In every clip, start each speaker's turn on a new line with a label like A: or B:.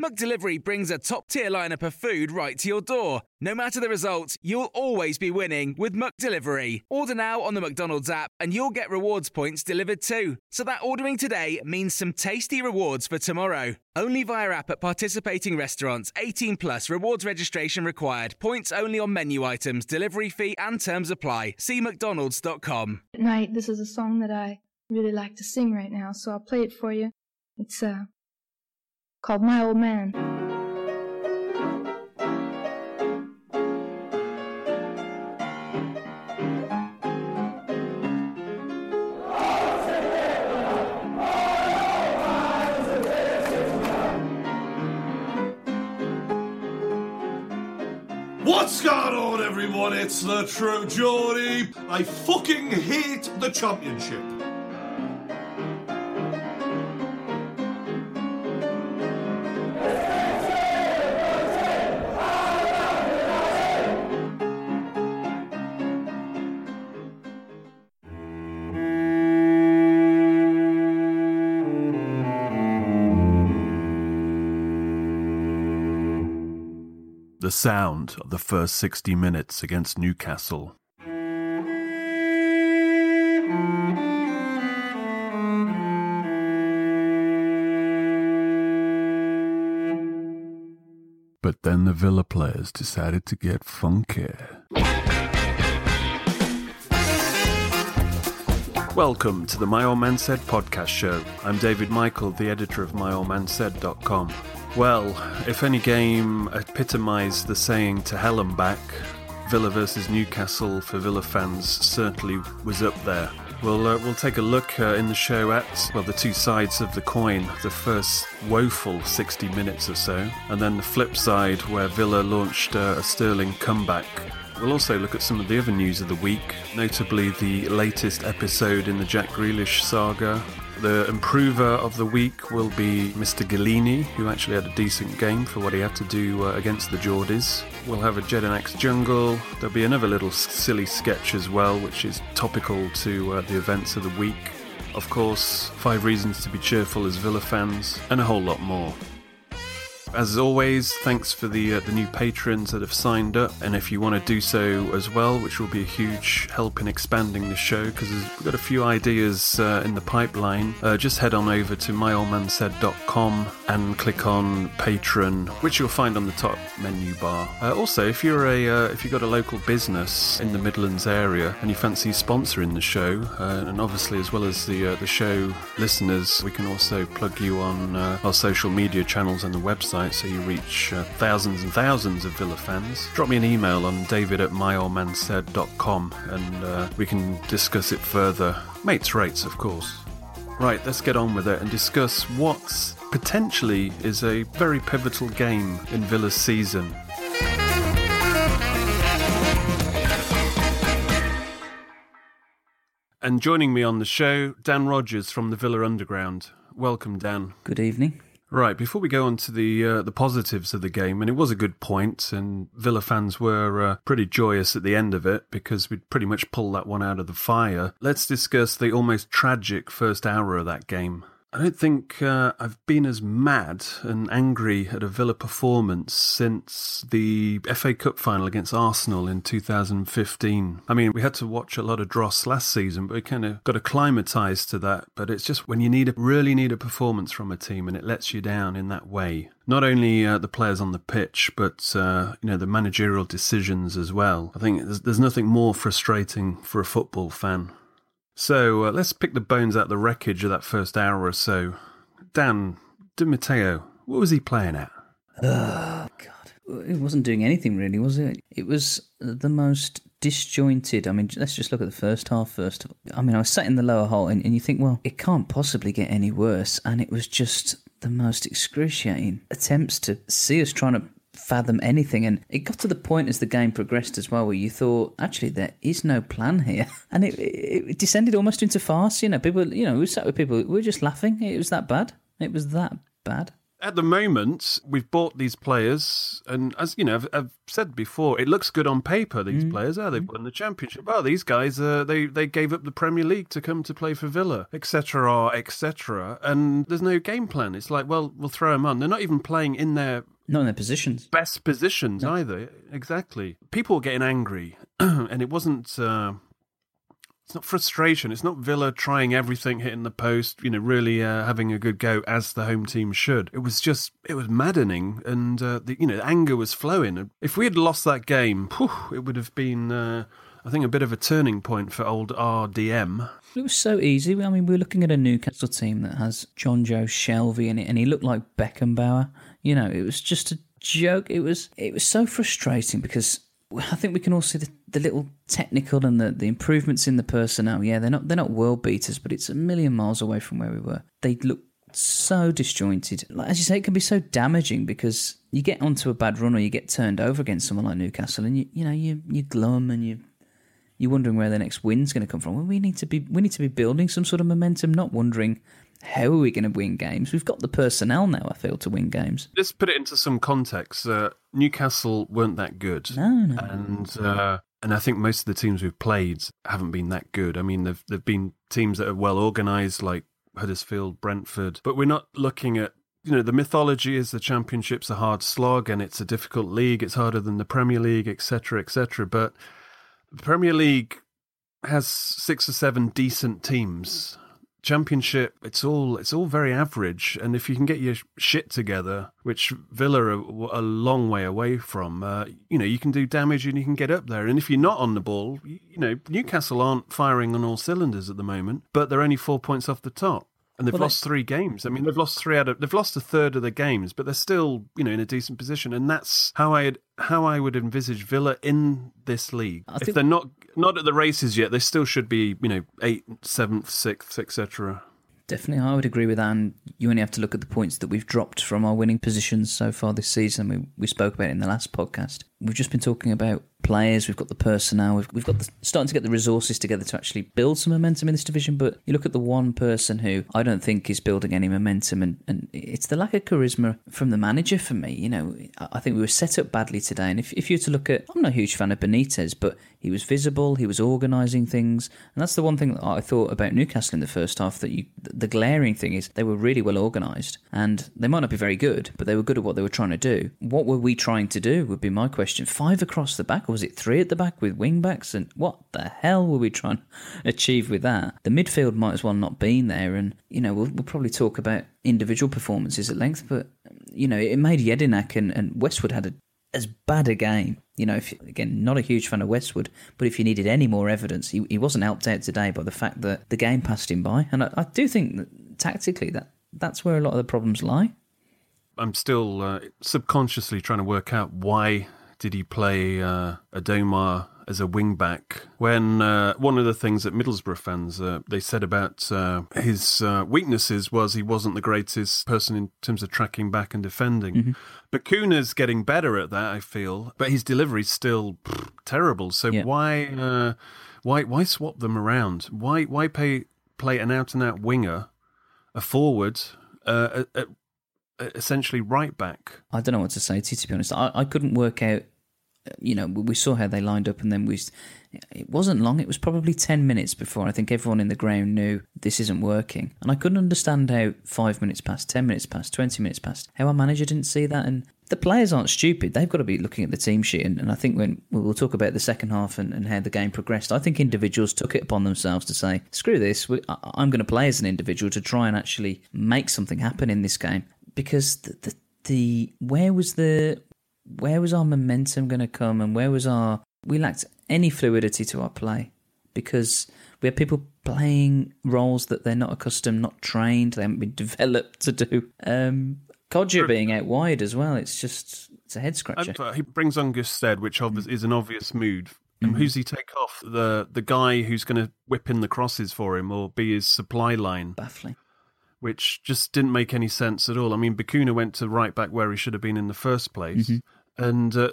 A: McDelivery brings a top tier lineup of food right to your door. No matter the result, you'll always be winning with McDelivery. Order now on the McDonald's app and you'll get rewards points delivered too. So that ordering today means some tasty rewards for tomorrow. Only via app at participating restaurants. 18 plus rewards registration required. Points only on menu items, delivery fee and terms apply. See mcdonalds.com.
B: At night, this is a song that I really like to sing right now, so I'll play it for you. It's uh called My Old Man.
C: What's going on, everyone? It's the True Geordie. I fucking hate the championship.
D: The sound of the first 60 minutes against Newcastle. But then the Villa players decided to get funky. Welcome to the My Old Man Said podcast show. I'm David Michael, the editor of myoldmansaid.com. Well, if any game epitomised the saying to hell and back, Villa versus Newcastle for Villa fans certainly was up there. We'll, uh, we'll take a look uh, in the show at, well, the two sides of the coin. The first woeful 60 minutes or so, and then the flip side where Villa launched uh, a sterling comeback We'll also look at some of the other news of the week, notably the latest episode in the Jack Grealish saga. The improver of the week will be Mr. Gollini, who actually had a decent game for what he had to do uh, against the Geordies. We'll have a Jedinak's jungle. There'll be another little silly sketch as well, which is topical to uh, the events of the week. Of course, five reasons to be cheerful as Villa fans, and a whole lot more. As always, thanks for the uh, the new patrons that have signed up, and if you want to do so as well, which will be a huge help in expanding the show, because we've got a few ideas uh, in the pipeline. Uh, just head on over to myoldmansaid.com and click on Patron, which you'll find on the top menu bar. Uh, also, if you're a uh, if you've got a local business in the Midlands area and you fancy sponsoring the show, uh, and obviously as well as the the show listeners, we can also plug you on our social media channels and the website so you reach uh, thousands and thousands of Villa fans. Drop me an email on david at myoldmansaid.com and uh, we can discuss it further. Mates rates, of course. Right, let's get on with it and discuss what potentially is a very pivotal game in Villa's season. And joining me on the show, Dan Rogers from the Villa Underground. Welcome, Dan.
E: Good evening.
D: Right, before we go on to the uh, the positives of the game, and it was a good point, and Villa fans were uh, pretty joyous at the end of it because we'd pretty much pulled that one out of the fire. Let's discuss the almost tragic first hour of that game. I don't think uh, I've been as mad and angry at a Villa performance since the FA Cup final against Arsenal in 2015. I mean, we had to watch a lot of dross last season, but we kind of got acclimatized to that. But it's just when you need a, really need a performance from a team and it lets you down in that way. Not only uh, the players on the pitch, but uh, you know the managerial decisions as well. I think there's, there's nothing more frustrating for a football fan so uh, let's pick the bones out of the wreckage of that first hour or so. Dan, Di Matteo, what was he playing at?
E: Oh, God. It wasn't doing anything really, was it? It was the most disjointed. I mean, let's just look at the first half first. I mean, I was sat in the lower Holte, and, and you think, well, it can't possibly get any worse. And it was just the most excruciating attempts to see us trying to fathom anything. And it got to the point as the game progressed as well, where you thought, actually, there is no plan here, and it, it, it descended almost into farce. You know, people, you know, we sat with people, we were just laughing. It was that bad. It was that bad.
D: At the moment, we've bought these players, and as you know, I've, I've said before, it looks good on paper. These mm. players, oh, they've won the championship. Oh, these guys, uh, they they gave up the Premier League to come to play for Villa, etc., etc. And there's no game plan. It's like, well, we'll throw them on. They're not even playing in their
E: not in their positions.
D: Best positions no. either. Exactly. People were getting angry, and it wasn't. Uh, it's not frustration. It's not Villa trying everything, hitting the post, you know, really uh, having a good go as the home team should. It was just, it was maddening, and uh, the you know, anger was flowing. If we had lost that game, whew, it would have been, uh, I think, a bit of a turning point for old RDM.
E: It was so easy. I mean, we are looking at a Newcastle team that has Jonjo Shelvey in it, and he looked like Beckenbauer. You know, it was just a joke. It was it was so frustrating because I think we can all see the, the little technical and the, the improvements in the personnel. Yeah, they're not they're not world beaters, but it's a million miles away from where we were. They look so disjointed. Like, as you say, it can be so damaging because you get onto a bad run or you get turned over against someone like Newcastle, and you you know you you glum and you you're wondering where the next win's going to come from. Well, we need to be we need to be building some sort of momentum, not wondering how are we going to win games? We've got the personnel now, I feel, to win games.
D: Let's put it into some context. Uh, Newcastle weren't that good.
E: No, no.
D: And, uh, and I think most of the teams we've played haven't been that good. I mean, there've, there've been teams that are well organised, like Huddersfield, Brentford, but we're not looking at you know the mythology is the championship's a hard slog and it's a difficult league it's harder than the premier league etc etc but premier league has six or seven decent teams. Championship it's all it's all very average. And if you can get your shit together which villa are a long way away from uh, you know you can do damage and you can get up there. And if you're not on the ball you know newcastle aren't firing on all cylinders at the moment but they're only four points off the top and they've well, lost three games. I mean, they've lost three out of they've lost a third of the games, but they're still you know in a decent position, and that's how I how I would envisage Villa in this league. I if think... they're not not at the races yet, they still should be you know eighth, seventh, sixth, etc.
E: Definitely, I would agree with Anne. You only have to look at the points that we've dropped from our winning positions so far this season. We, we spoke about it in the last podcast. We've just been talking about players, we've got the personnel, we've, we've got the, starting to get the resources together to actually build some momentum in this division. But you look at the one person who I don't think is building any momentum, and, and it's the lack of charisma from the manager for me. You know, I think we were set up badly today. And if, if you were to look at, I'm not a huge fan of Benitez, but he was visible, he was organising things. And that's the one thing that I thought about Newcastle in the first half that you, the glaring thing is they were really well organised. And they might not be very good, but they were good at what they were trying to do. What were we trying to do would be my question. Five across the back, or was it three at the back with wing backs? And what the hell were we trying to achieve with that? The midfield might as well not been there. And, you know, we'll, we'll probably talk about individual performances at length, but, you know, it made Jedinak and, and Westwood had a, as bad a game. You know, if, again, not a huge fan of Westwood, but if you needed any more evidence, he, he wasn't helped out today by the fact that the game passed him by. And I, I do think that tactically that that's where a lot of the problems lie.
D: I'm still uh, subconsciously trying to work out why did he play uh, Adomah as a wing back when uh, one of the things that Middlesbrough fans uh, they said about uh, his uh, weaknesses was he wasn't the greatest person in terms of tracking back and defending. Mm-hmm. But Kuna's getting better at that, I feel, but his delivery's still pff, terrible. So yeah. why uh, why why swap them around? Why why pay play an out and out winger, a forward, uh, essentially right back.
E: I don't know what to say to you, to be honest. I, I couldn't work out you know, we saw how they lined up, and then we. It wasn't long. It was probably ten minutes before I think everyone in the ground knew this isn't working, and I couldn't understand how five minutes past, ten minutes past, twenty minutes past, how our manager didn't see that, and the players aren't stupid. They've got to be looking at the team sheet. And, and I think when we'll talk about the second half and, and, how the game progressed, I think individuals took it upon themselves to say, screw this, we, I, I'm going to play as an individual to try and actually make something happen in this game. Because the, the, the where was the where was our momentum going to come and where was our we lacked any fluidity to our play because we had people playing roles that they're not accustomed, not trained, they haven't been developed to do. Um, Kodjia being out wide as well, it's just it's a head scratcher.
D: And, uh, he brings on Gestede, which is an obvious move. And mm-hmm. who's he take off? The the guy who's going to whip in the crosses for him or be his supply line.
E: Baffling
D: which just didn't make any sense at all. I mean, Bacuna went to right back where he should have been in the first place. Mm-hmm. And uh,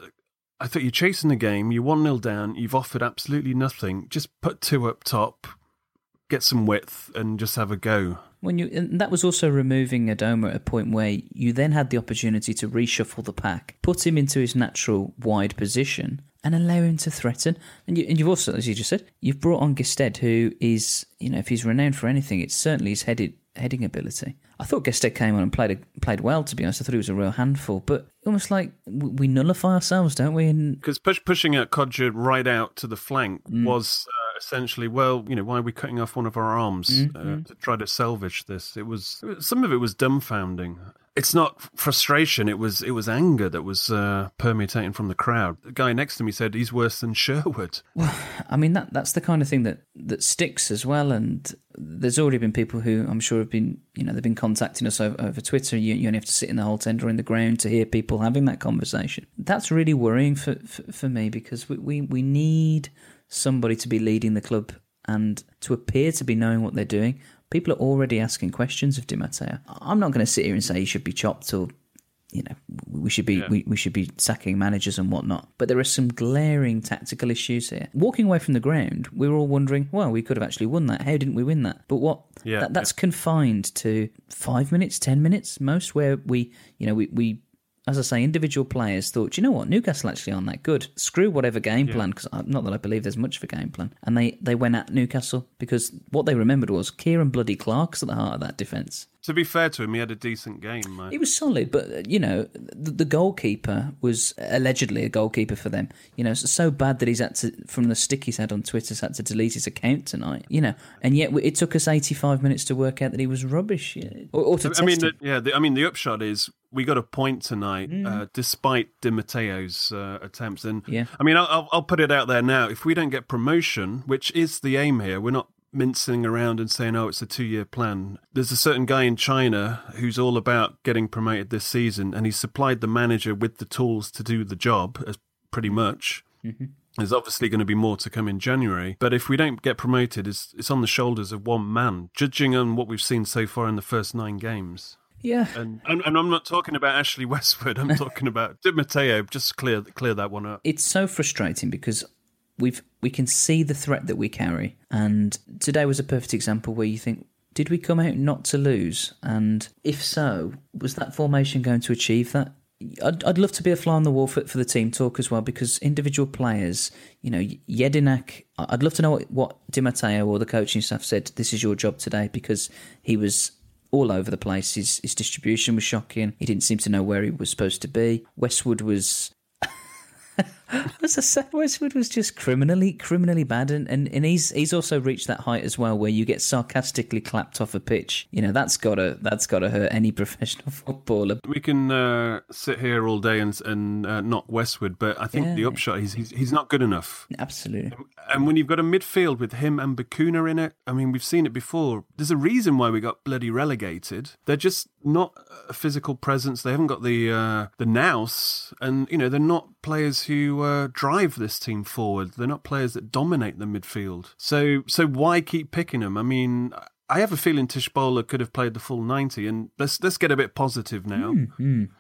D: I thought you're chasing the game, you're 1 0 down, you've offered absolutely nothing. Just put two up top, get some width, and just have a go.
E: When you and that was also removing Adomah at a point where you then had the opportunity to reshuffle the pack, put him into his natural wide position, and allow him to threaten. And, you, and you've also, as you just said, you've brought on Gestede, who is, you know, if he's renowned for anything, it's certainly his headed heading ability. I thought Gestede came on and played played well. To be honest, I thought he was a real handful. But almost like we nullify ourselves, don't we?
D: Because push, pushing out Kodjia right out to the flank mm. was uh, essentially, well, you know, why are we cutting off one of our arms mm-hmm. uh, to try to salvage this? It was some of it was dumbfounding it's not frustration. It was it was anger that was uh, permeating from the crowd. The guy next to me said he's worse than Sherwood.
E: Well, I mean that that's the kind of thing that that sticks as well. And there's already been people who I'm sure have been you know they've been contacting us over, over Twitter. You, you only have to sit in the Holte or in the ground to hear people having that conversation. That's really worrying for for, for me because we, we we need somebody to be leading the club and to appear to be knowing what they're doing. People are already asking questions of Di Matteo. I'm not going to sit here and say he should be chopped or you know we should be yeah. we, we should be sacking managers and whatnot but there are some glaring tactical issues here walking away from the ground we were all wondering well we could have actually won that how didn't we win that but what yeah, that, that's yeah. confined to five minutes ten minutes most where we you know we, we as I say, individual players thought, you know what, Newcastle actually aren't that good. Screw whatever game plan, because uh, not that I believe there's much of a game plan. And they, they went at Newcastle because what they remembered was Kieran bloody Clark's at the heart of that defence.
D: To be fair to him, he had a decent game. Mate.
E: He was solid, but uh, you know, the, the, goalkeeper was allegedly a goalkeeper for them. You know, it's so bad that he's had to, from the stick he's had on Twitter, he's had to delete his account tonight. You know, and yet it took us 85 minutes to work out that he was rubbish. Or, or to
D: I mean, the, yeah, the, I mean, the upshot is we got a point tonight, mm. uh, despite Di Matteo's uh, attempts. And
E: yeah.
D: I mean, I'll, I'll put it out there now. If we don't get promotion, which is the aim here, we're not mincing around and saying, oh, it's a two year plan. There's a certain guy in China who's all about getting promoted this season, and he's supplied the manager with the tools to do the job, as pretty much. Mm-hmm. There's obviously going to be more to come in January. But if we don't get promoted, it's, it's on the shoulders of one man, judging on what we've seen so far in the first nine games.
E: Yeah,
D: and, and, and I'm not talking about Ashley Westwood. I'm talking about Di Matteo. Just clear clear that one up.
E: It's so frustrating because we've we can see the threat that we carry, and today was a perfect example where you think, did we come out not to lose? And if so, was that formation going to achieve that? I'd, I'd love to be a fly on the wall for, for the team talk as well because individual players, you know, Jedinak, I'd love to know what, what Di Matteo or the coaching staff said, this is your job today because he was all over the place. His, his distribution was shocking. He didn't seem to know where he was supposed to be. Westwood was as I said, Westwood was just criminally, criminally bad, and, and, and he's he's also reached that height as well, where you get sarcastically clapped off a pitch. You know, that's gotta that's gotta hurt any professional footballer.
D: We can uh, sit here all day and and uh, knock Westwood, but I think yeah. the upshot is he's he's not good enough.
E: Absolutely.
D: And when you've got a midfield with him and Bacuna in it, I mean, we've seen it before. There's a reason why we got bloody relegated. They're just not a physical presence. They haven't got the uh, the nous, and you know they're not players who uh, drive this team forward. They're not players that dominate the midfield. So so why keep picking them? I mean, I have a feeling Tshibola could have played the full ninety, and let's let's get a bit positive now.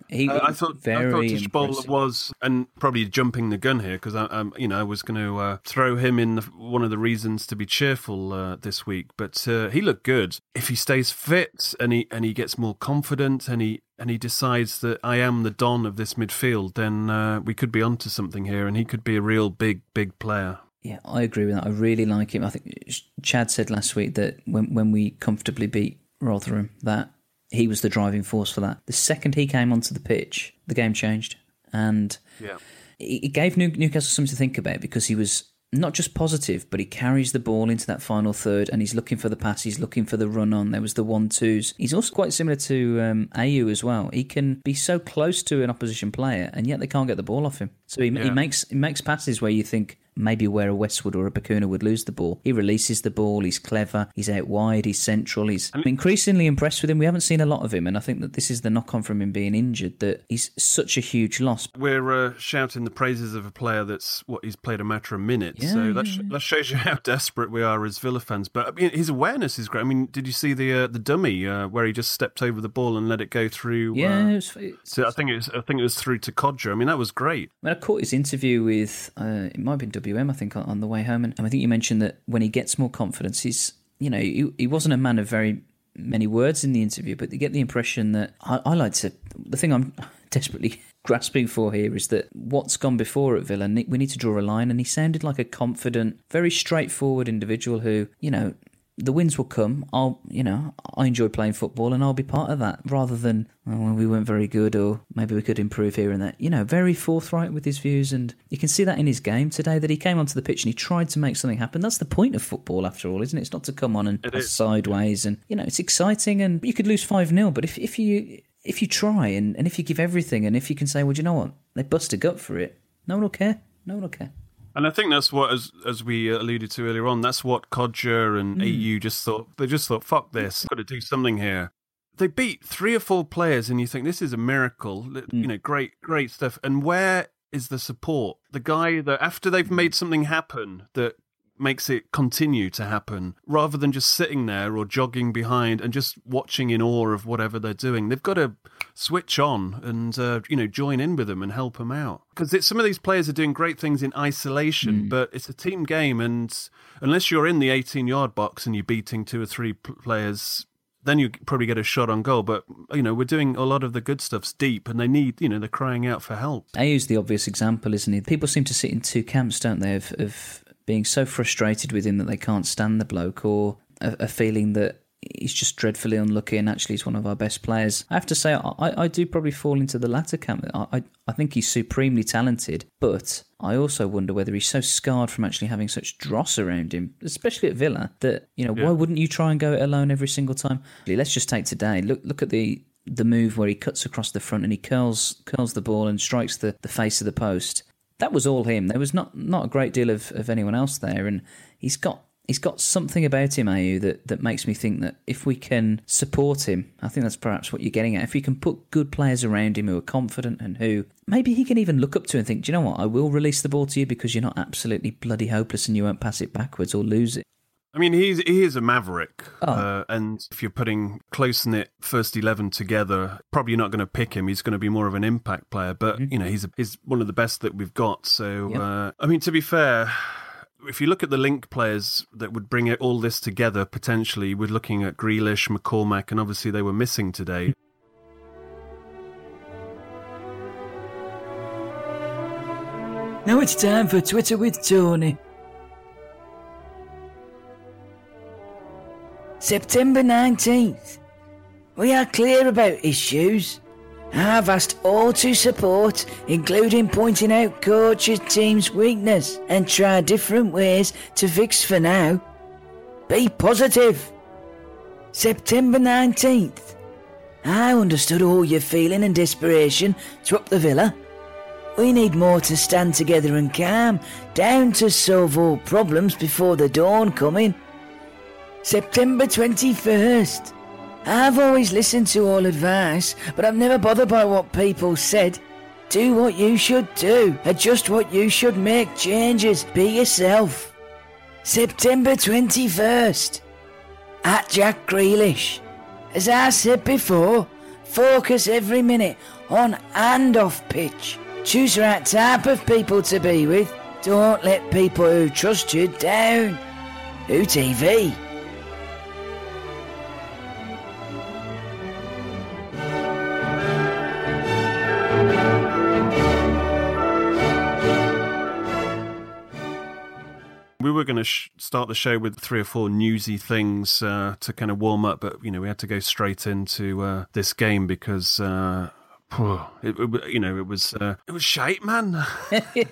E: He, uh, I thought I thought
D: Tshibola was, and probably jumping the gun here because I, um, you know, I was going to uh, throw him in the, one of the reasons to be cheerful uh, this week, but uh, he looked good. If he stays fit and he and he gets more confident and he and he decides that I am the don of this midfield, then uh, we could be onto something here, and he could be a real big, big player.
E: Yeah, I agree with that. I really like him. I think Chad said last week that when when we comfortably beat Rotherham, that he was the driving force for that. The second he came onto the pitch, the game changed, and
D: yeah.
E: it gave Newcastle something to think about because he was not just positive, but he carries the ball into that final third and he's looking for the pass, he's looking for the run on. There was the one twos. He's also quite similar to um, Ayew as well. He can be so close to an opposition player and yet they can't get the ball off him. So he, yeah. he makes he makes passes where you think, maybe where a Westwood or a Bacuna would lose the ball. He releases the ball, he's clever, he's out wide, he's central. He's I'm increasingly impressed with him. We haven't seen a lot of him, and I think that this is the knock on from him being injured that he's such a huge loss.
D: We're uh, shouting the praises of a player that's what he's played a matter of minutes. Yeah, so yeah, that, sh- that shows you how desperate we are as Villa fans. But I mean, his awareness is great. I mean, did you see the uh, the dummy uh, where he just stepped over the ball and let it go through?
E: Yeah, it was,
D: so I think it was I think it was through to Kodjia. I mean, that was great.
E: I, mean, I caught his interview with uh, it might have been WM. I think on the way home. And I think you mentioned that when he gets more confidence, he's, you know, he, he wasn't a man of very many words in the interview, but you get the impression that I, I like to. The thing I'm desperately grasping for here is that what's gone before at Villa, we need to draw a line. And he sounded like a confident, very straightforward individual who, you know, the wins will come. I'll, you know, I enjoy playing football and I'll be part of that rather than, oh, well, we weren't very good or maybe we could improve here and there. You know, very forthright with his views. And you can see that in his game today that he came onto the pitch and he tried to make something happen. That's the point of football, after all, isn't it? It's not to come on and pass sideways. And, you know, it's exciting and you could lose 5 0, but if, if you. If you try and, and if you give everything and if you can say, well, do you know what? They bust a gut for it. No one will care. No one will care.
D: And I think that's what, as as we alluded to earlier on, that's what Kodjia and mm. Ayew just thought. They just thought, "Fuck this, got to do something here." They beat three or four players, and you think this is a miracle. Mm. You know, great, great stuff. And where is the support? The guy that after they've made something happen that makes it continue to happen rather than just sitting there or jogging behind and just watching in awe of whatever they're doing. They've got to switch on and uh, you know join in with them and help them out because some of these players are doing great things in isolation, mm. but it's a team game, and unless you're in the 18 yard box and you're beating two or three players then you probably get a shot on goal. But you know, we're doing a lot of the good stuff's deep, and they need, you know, they're crying out for help.
E: Ayew's the obvious example, isn't he? People seem to sit in two camps, don't they? Of, of being so frustrated with him that they can't stand the bloke, or a, a feeling that he's just dreadfully unlucky and actually he's one of our best players. I have to say, I, I do probably fall into the latter camp. I, I think he's supremely talented, but I also wonder whether he's so scarred from actually having such dross around him, especially at Villa, that, you know, yeah. why wouldn't you try and go it alone every single time? Let's just take today. Look, look at the the move where he cuts across the front and he curls curls the ball and strikes the, the face of the post that was all him. There was not not a great deal of, of anyone else there, and he's got he's got something about him, Ayew, that, that makes me think that if we can support him, I think that's perhaps what you're getting at. If we can put good players around him who are confident and who maybe he can even look up to and think, do you know what, I will release the ball to you because you're not absolutely bloody hopeless and you won't pass it backwards or lose it.
D: I mean, he's he is a maverick, oh. uh, and if you're putting close knit first eleven together, probably not going to pick him. He's going to be more of an impact player, but mm-hmm. you know, he's a, he's one of the best that we've got. So, yep. uh, I mean, to be fair, if you look at the link players that would bring it, all this together, potentially, we're looking at Grealish, McCormack, and obviously they were missing today.
F: Now it's time for Twitter with Tony. September 19th. We are clear about issues. I've asked all to support, including pointing out coach's team's weakness and try different ways to fix for now. Be positive. September 19th. I understood all your feeling and desperation to up the villa. We need more to stand together and calm, down to solve all problems before the dawn coming. September 21st. I've always listened to all advice, but I'm never bothered by what people said. Do what you should do, adjust what you should make changes, be yourself. September 21st. At Jack Grealish. As I said before, focus every minute on and off pitch. Choose the right type of people to be with. Don't let people who trust you down. UTV.
D: We were going to sh- start the show with three or four newsy things uh, to kind of warm up, but you know we had to go straight into uh, this game because. Uh, it, it, you know, it was uh, it was shite, man.
E: it,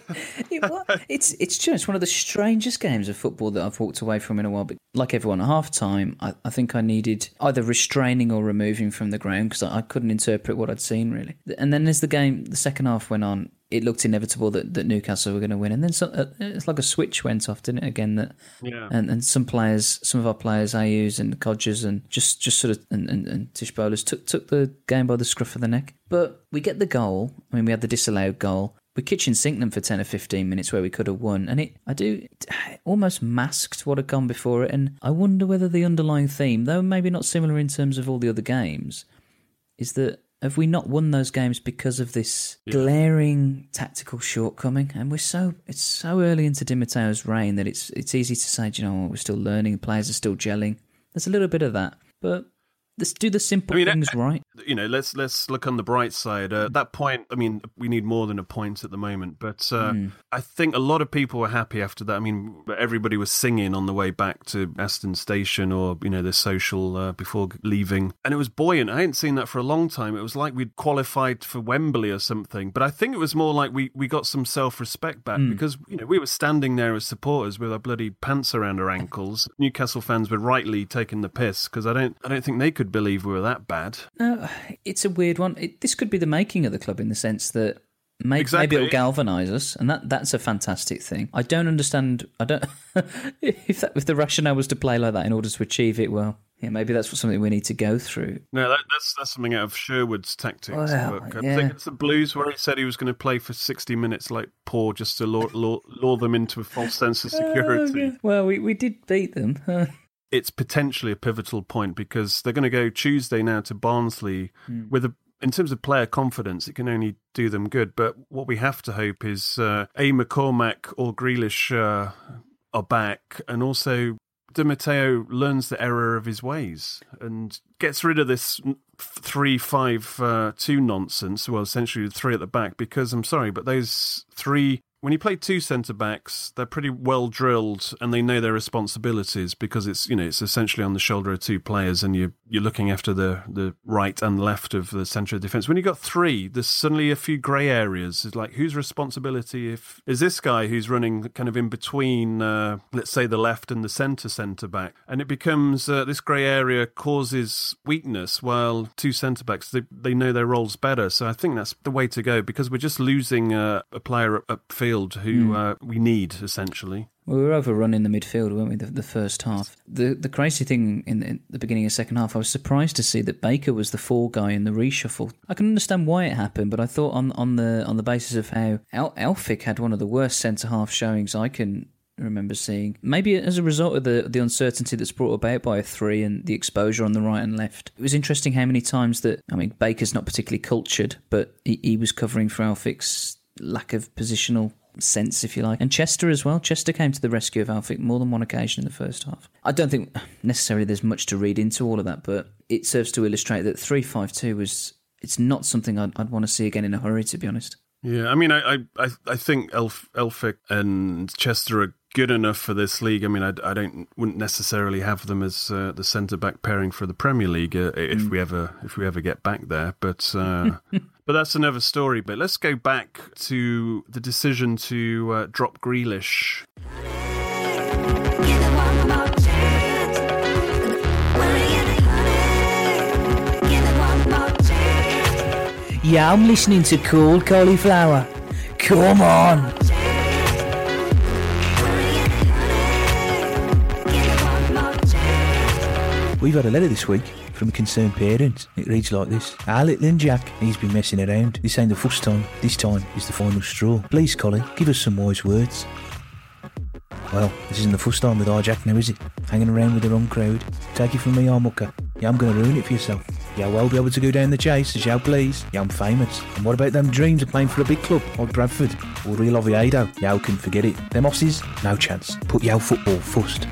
E: it's it's just one of the strangest games of football that I've walked away from in a while. But like everyone, at half time, I, I think I needed either restraining or removing from the ground because I, I couldn't interpret what I'd seen really. And then as the game, the second half went on, it looked inevitable that, that Newcastle were going to win. And then so, uh, it's like a switch went off, didn't it? Again, that
D: yeah.
E: and, and some players, some of our players, Ayews and Kodjias, and just just sort of and, and, and Tshibolas took took the game by the scruff of the neck. But we get the goal. I mean, we had the disallowed goal. We kitchen sink them for ten or fifteen minutes where we could have won, and it I do it almost masked what had gone before it. And I wonder whether the underlying theme, though maybe not similar in terms of all the other games, is that have we not won those games because of this yeah. glaring tactical shortcoming? And we're so it's so early into Di Matteo's reign that it's it's easy to say, you know, we're still learning, players are still gelling. There's a little bit of that, but let's do the simple I mean, things right.
D: You know, let's let's look on the bright side. Uh, that point, I mean, we need more than a point at the moment, but uh, mm. I think a lot of people were happy after that. I mean, everybody was singing on the way back to Aston Station or you know the social uh, before leaving, and it was buoyant. I hadn't seen that for a long time. It was like we'd qualified for Wembley or something, but I think it was more like we we got some self respect back mm. because you know we were standing there as supporters with our bloody pants around our ankles. Newcastle fans were rightly taking the piss because I don't I don't think they could believe we were that bad.
E: No, it's a weird one. It, this could be the making of the club in the sense that maybe, exactly. maybe it'll galvanise us, and that that's a fantastic thing. I don't understand. I don't if that, if the rationale was to play like that in order to achieve it. Well, yeah, maybe that's something we need to go through.
D: No, that, that's that's something out of Sherwood's tactics. Well,
E: yeah.
D: I think it's the Blues where he said he was going to play for sixty minutes like poor, just to lure, lure, lure them into a false sense of oh, security.
E: Oh, well, we we did beat them
D: it's potentially a pivotal point because they're going to go Tuesday now to Barnsley mm. with a in terms of player confidence, it can only do them good. But what we have to hope is uh, a McCormack or Grealish uh, are back, and also Di Matteo learns the error of his ways and gets rid of this three-five-two uh, nonsense. Well, essentially three at the back, because I'm sorry, but those three when you play two centre backs, they're pretty well drilled and they know their responsibilities because it's you know it's essentially on the shoulder of two players and you you're looking after the the right and left of the centre of defence. When you've got three, there's suddenly a few grey areas. It's like whose responsibility if is this guy who's running kind of in between, uh, let's say the left and the centre centre back, and it becomes uh, this grey area causes weakness while two centre backs they they know their roles better. So I think that's the way to go because we're just losing uh, a player upfield who mm. uh, we need essentially.
E: Well, we were overrun in the midfield, weren't we? The, the first half. The the crazy thing in the, in the, beginning of the second half, I was surprised to see that Baker was the four guy in the reshuffle. I can understand why it happened, but I thought on on the on the basis of how Al- Elphick had one of the worst centre half showings I can remember seeing. Maybe as a result of the the uncertainty that's brought about by a three and the exposure on the right and left. It was interesting how many times that I mean Baker's not particularly cultured, but he, he was covering for Elphick's lack of positional sense, if you like. And Chester as well. Chester came to the rescue of Elphick more than one occasion in the first half. I don't think necessarily there's much to read into all of that, but it serves to illustrate that 352 was. It's not something I'd, I'd want to see again in a hurry, to be honest.
D: Yeah, I mean, I I, I think Elf, Elphick and Chester are good enough for this league. I mean, I, I don't wouldn't necessarily have them as uh, the centre back pairing for the Premier League uh, if mm. we ever if we ever get back there. But uh, But that's another story. But let's go back to the decision to uh, drop Grealish.
F: Yeah, I'm listening to Cool Cauliflower. Come on.
G: We've had a letter this week from a concerned parent. It reads like this. Our little Jack, he's been messing around. This ain't the first time. This time is the final straw. Please, Collie, give us some wise words. Well, this isn't the first time with our Jack now, is it? Hanging around with the wrong crowd. Take it from me, Armucker. Yeah, I'm going to ruin it for yourself. Yeah, well be able to go down the chase as you please. Yeah, I'm famous. And what about them dreams of playing for a big club like Bradford or Real Oviedo? Yeah, I can forget it. Them Aussies, no chance. Put your football first.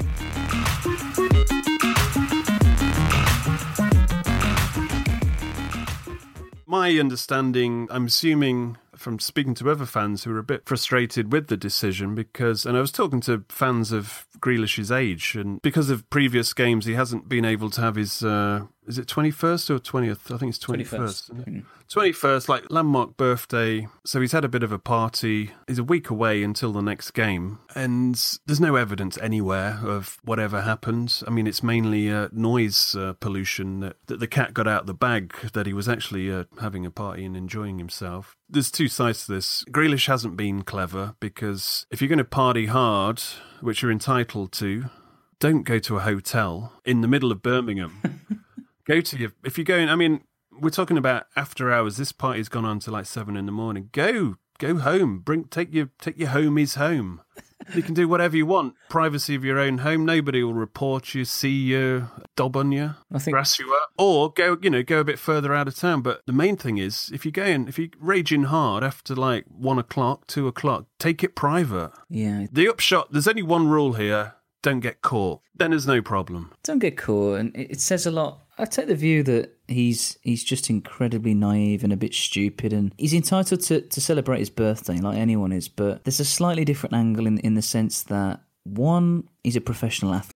D: My understanding, I'm assuming from speaking to other fans who were a bit frustrated with the decision because, and I was talking to fans of Grealish's age, and because of previous games, he hasn't been able to have his. Uh, is it 21st or 20th? I think it's 21st. 21st. 21st, like landmark birthday. So he's had a bit of a party. He's a week away until the next game. And there's no evidence anywhere of whatever happened. I mean, it's mainly uh, noise uh, pollution that, that the cat got out the bag, that he was actually uh, having a party and enjoying himself. There's two sides to this. Grealish hasn't been clever because if you're going to party hard, which you're entitled to, don't go to a hotel in the middle of Birmingham. go to your if you're going. I mean, we're talking about after hours. This party's gone on to like seven in the morning. Go, go home. Bring take your take your homies home. You can do whatever you want. Privacy of your own home. Nobody will report you, see you, dob on you,
E: I think
D: grass you up, or go you know go a bit further out of town. But the main thing is if you're going if you're raging hard after like one o'clock, two o'clock, take it private.
E: Yeah.
D: The upshot. There's only one rule here. Don't get caught. Then there's no problem.
E: Don't get caught, and it, it says a lot. I take the view that he's he's just incredibly naive and a bit stupid, and he's entitled to, to celebrate his birthday like anyone is. But there's a slightly different angle in in the sense that one, he's a professional athlete.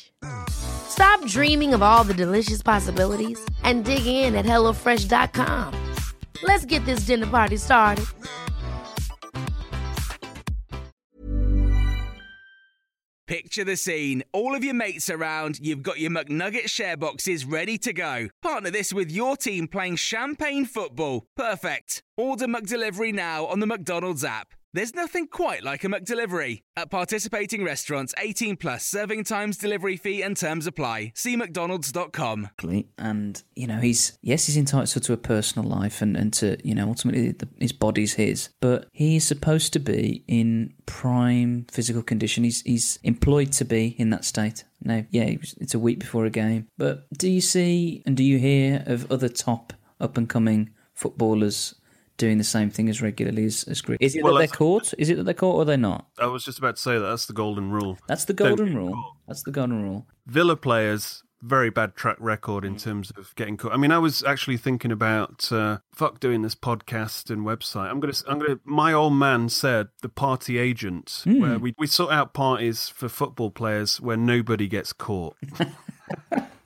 H: Stop dreaming of all the delicious possibilities and dig in at HelloFresh.com. Let's get this dinner party started.
A: Picture the scene. All of your mates around, you've got your McNugget share boxes ready to go. Partner this with your team playing champagne football. Perfect. Order McDelivery now on the McDonald's app. There's nothing quite like a McDelivery. At participating restaurants, 18 plus serving times, delivery fee, and terms apply. See McDonald's.com.
E: And, you know, he's, yes, he's entitled to a personal life and, and to, you know, ultimately the, his body's his, but he's supposed to be in prime physical condition. He's, he's employed to be in that state. Now, yeah, it's a week before a game, but do you see and do you hear of other top up and coming footballers doing the same thing as regularly as, as Greek. Is it
D: Well,
E: that they're caught? Is it that they're caught or they're not?
D: I was just about to say that that's the golden rule.
E: That's the
D: Don't
E: golden rule.
D: caught.
E: That's the golden rule.
D: Villa players very bad track record in terms of getting caught. I mean, I was actually thinking about uh, fuck doing this podcast and website. I'm gonna, I'm gonna. My old man said the party agent,
E: Hmm.
D: where we we sort out parties for football players where nobody gets caught.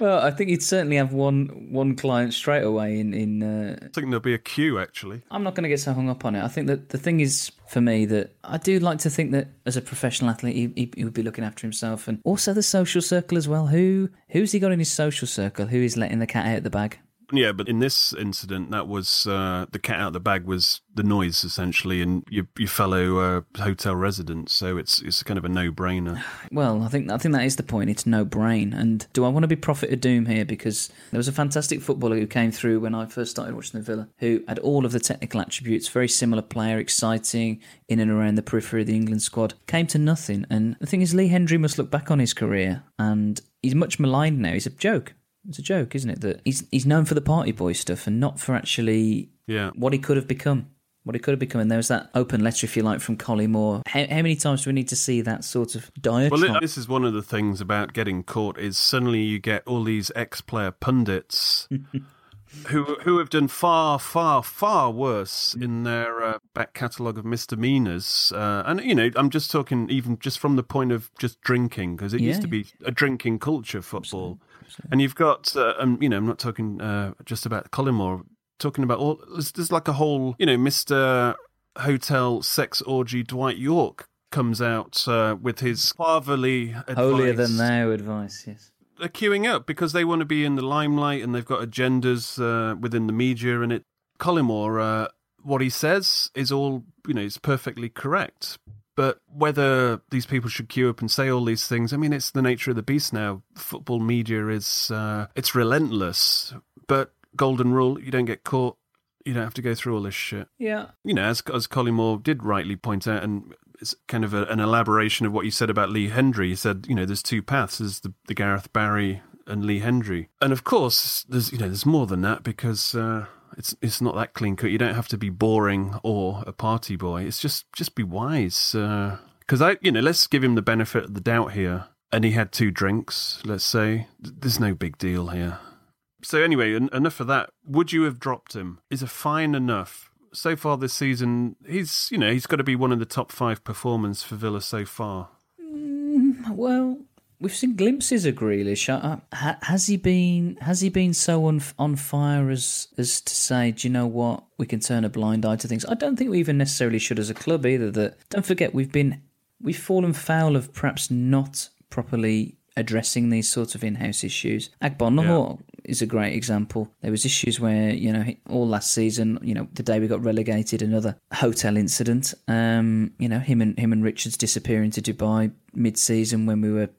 E: Well, I think you'd certainly have one one client straight away. In in, uh,
D: I think there'll be a queue actually.
E: I'm not going to get so hung up on it. I think that the thing is for me that I do like to think that as a professional athlete, he, he, he would be looking after himself and also the social circle as well. Who who's he got in his social circle? Who is letting the cat out of the bag?
D: Yeah, but in this incident, that was uh, the cat out of the bag was the noise essentially, and your your fellow uh, hotel residents. So it's it's kind of a no brainer.
E: Well, I think I think that is the point. It's no brain. And do I want to be prophet of doom here? Because there was a fantastic footballer who came through when I first started watching the Villa, who had all of the technical attributes, very similar player, exciting in and around the periphery of the England squad. Came to nothing. And the thing is, Lee Hendrie must look back on his career, and he's much maligned now. He's a joke. It's a joke, isn't it? That he's he's known for the party boy stuff and not for actually
D: Yeah.
E: what he could have become. What he could have become. And there was that open letter, if you like, from Collymore. How, how many times do we need to see that sort of diatribe?
D: Well, this is one of the things about getting caught is suddenly you get all these ex-player pundits who who have done far, far, far worse in their uh, back catalogue of misdemeanors. Uh, and you know, I'm just talking even just from the point of just drinking because it used to
E: Yeah.
D: be a drinking culture football. And you've got, uh, um, you know, I'm not talking uh, just about Collymore. talking about all. There's, there's like a whole, you know, Mister Hotel sex orgy Dwight Yorke comes out uh, with his fatherly advice.
E: Holier than thou advice, yes.
D: They're queuing up because they want to be in the limelight and they've got agendas uh, within the media. And it, Collymore, uh, what he says is all, you know, is perfectly correct. But whether these people should queue up and say all these things, I mean, it's the nature of the beast now. Football media is, uh, it's relentless. But golden rule, you don't get caught. You don't have to go through all this shit.
E: Yeah.
D: You know, as as Collymore did rightly point out, and it's kind of a, an elaboration of what you said about Lee Hendrie. He said, you know, there's two paths: there's the, the Gareth Barry and Lee Hendrie, and of course, there's you know, there's more than that because uh, it's it's not that clean cut. You don't have to be boring or a party boy. It's just just be wise. Because I, you know, let's give him the benefit of the doubt here. And he had two drinks. Let's say there's no big deal here. So anyway, en- enough of that. Would you have dropped him? Is a fine enough? So far this season, he's you know he's got to be one of the top five performers for Villa so far.
E: Mm, well, we've seen glimpses of Grealish. Uh, ha- has he been? Has he been so on on fire as as to say, do you know what? We can turn a blind eye to things. I don't think we even necessarily should as a club either. That don't forget we've been we've fallen foul of perhaps not properly addressing these sorts of in-house issues. Agbonlahor is a great example. There was issues where you know all last season, you know, the day we got relegated, another hotel incident. Um, you know, him and him and Richards disappearing to Dubai mid-season when we were,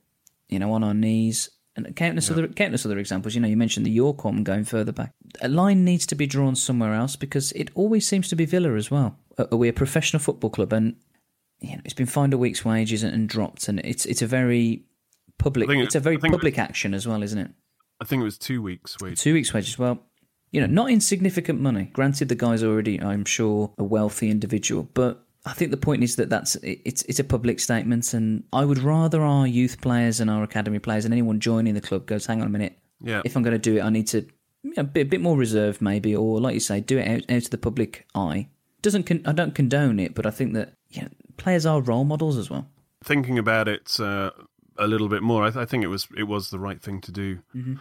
E: you know, on our knees. And countless other countless other examples. You know, you mentioned the Yorke one going further back. A line needs to be drawn somewhere else because it always seems to be Villa as well. Are we a professional football club and you know, it's been fined a week's wages and, and dropped, and it's it's a very public.
D: It-
E: It's a very
D: I think it-
E: public action as well, isn't it?
D: I think it was two weeks. Wait,
E: Two weeks' wages. Well, you know, not insignificant money. Granted, the guy's already, I'm sure, a wealthy individual, but I think the point is that that's it's it's a public statement, and I would rather our youth players and our academy players and anyone joining the club goes, hang on a minute,
D: Yeah.
E: if I'm going to do it, I need to you know, be a bit more reserved, maybe, or like you say, do it out, out to the public eye. Doesn't con- I don't condone it, but I think that you know, players are role models as well.
D: thinking about it uh, a little bit more, I, th- I think it was it was the right thing to do
E: Mhm.